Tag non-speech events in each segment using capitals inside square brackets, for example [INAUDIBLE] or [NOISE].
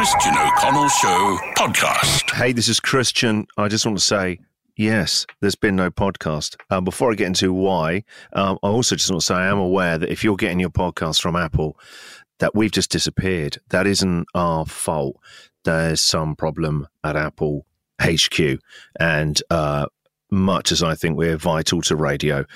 Christian O'Connell Show podcast. Hey, this is Christian. I just want to say, yes, there's been no podcast. Um, before I get into why, um, I also just want to say I am aware that if you're getting your podcast from Apple, that we've just disappeared. That isn't our fault. There's some problem at Apple HQ, and uh, much as I think we're vital to radio,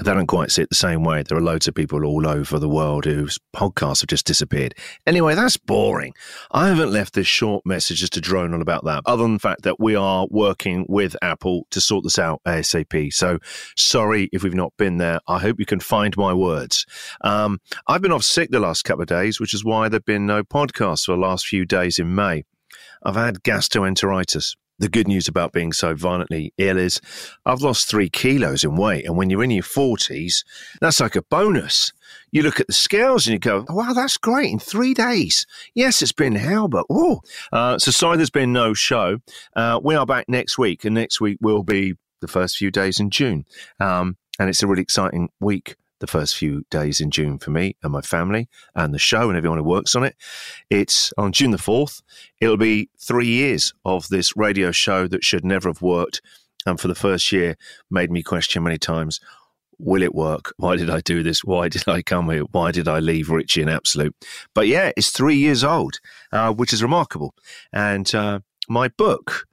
they don't quite see it the same way. There are loads of people all over the world whose podcasts have just disappeared. Anyway, that's boring. I haven't left this short message just to drone on about that, other than the fact that we are working with Apple to sort this out ASAP. So sorry if we've not been there. I hope you can find my words. Um, I've been off sick the last couple of days, which is why there have been no podcasts for the last few days in May. I've had gastroenteritis the good news about being so violently ill is I've lost three kilos in weight. And when you're in your 40s, that's like a bonus. You look at the scales and you go, wow, that's great in three days. Yes, it's been hell, but oh. Uh, so sorry there's been no show. Uh, we are back next week, and next week will be the first few days in June. Um, and it's a really exciting week the first few days in June for me and my family and the show and everyone who works on it. It's on June the 4th. It'll be three years of this radio show that should never have worked. And for the first year, made me question many times will it work? Why did I do this? Why did I come here? Why did I leave Richie in absolute? But yeah, it's three years old, uh, which is remarkable. And uh, my book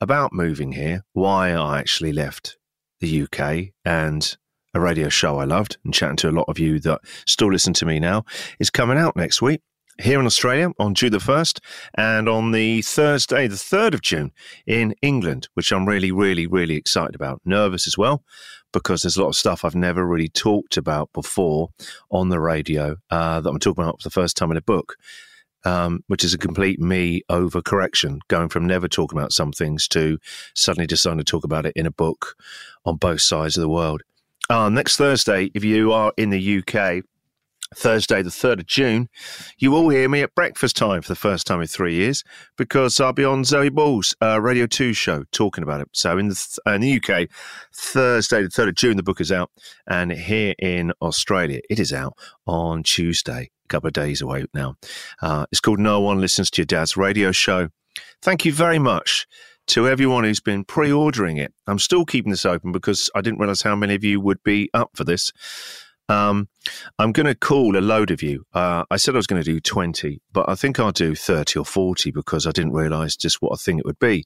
about moving here, why I actually left the UK and a radio show I loved and chatting to a lot of you that still listen to me now, is coming out next week here in Australia on June the 1st and on the Thursday, the 3rd of June in England, which I'm really, really, really excited about. Nervous as well, because there's a lot of stuff I've never really talked about before on the radio uh, that I'm talking about for the first time in a book. Um, which is a complete me overcorrection, going from never talking about some things to suddenly deciding to talk about it in a book on both sides of the world. Uh, next Thursday, if you are in the UK, Thursday, the 3rd of June, you will hear me at breakfast time for the first time in three years because I'll be on Zoe Ball's uh, Radio 2 show talking about it. So in the, th- uh, in the UK, Thursday, the 3rd of June, the book is out. And here in Australia, it is out on Tuesday, a couple of days away now. Uh, it's called No One Listens to Your Dad's Radio Show. Thank you very much to everyone who's been pre ordering it. I'm still keeping this open because I didn't realize how many of you would be up for this. Um, I'm going to call a load of you. Uh, I said I was going to do 20, but I think I'll do 30 or 40 because I didn't realize just what a thing it would be.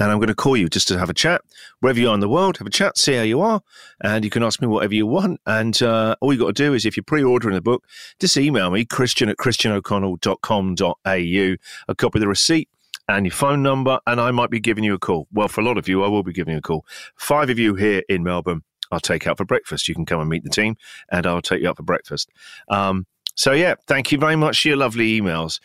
And I'm going to call you just to have a chat. Wherever you are in the world, have a chat, see how you are, and you can ask me whatever you want. And uh, all you got to do is if you're pre ordering the book, just email me, christian at christianoconnell.com.au, a copy of the receipt and your phone number, and I might be giving you a call. Well, for a lot of you, I will be giving you a call. Five of you here in Melbourne, I'll take out for breakfast. You can come and meet the team, and I'll take you out for breakfast. Um, so, yeah, thank you very much for your lovely emails.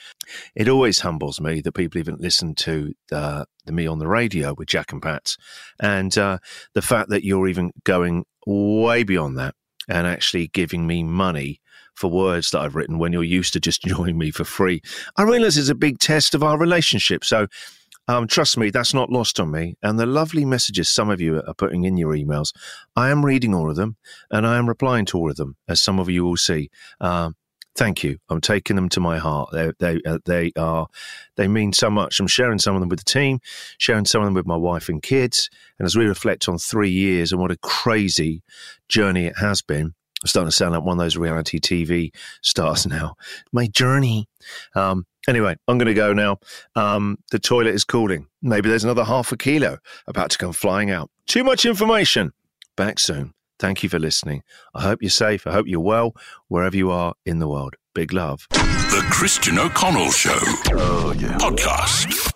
It always humbles me that people even listen to uh, the me on the radio with Jack and Pat, and uh, the fact that you're even going way beyond that and actually giving me money for words that I've written when you're used to just [LAUGHS] joining me for free. I realize it's a big test of our relationship. So um, trust me, that's not lost on me. And the lovely messages some of you are putting in your emails, I am reading all of them and I am replying to all of them, as some of you will see. Um, thank you. I'm taking them to my heart. They they uh, they are they mean so much. I'm sharing some of them with the team, sharing some of them with my wife and kids. And as we reflect on three years and what a crazy journey it has been, I'm starting to sound like one of those reality TV stars [LAUGHS] now. My journey. Um, anyway, I'm going to go now. Um, the toilet is cooling. Maybe there's another half a kilo about to come flying out. Too much information. Back soon. Thank you for listening. I hope you're safe. I hope you're well wherever you are in the world. Big love. The Christian O'Connell Show. Oh, yeah. Podcast.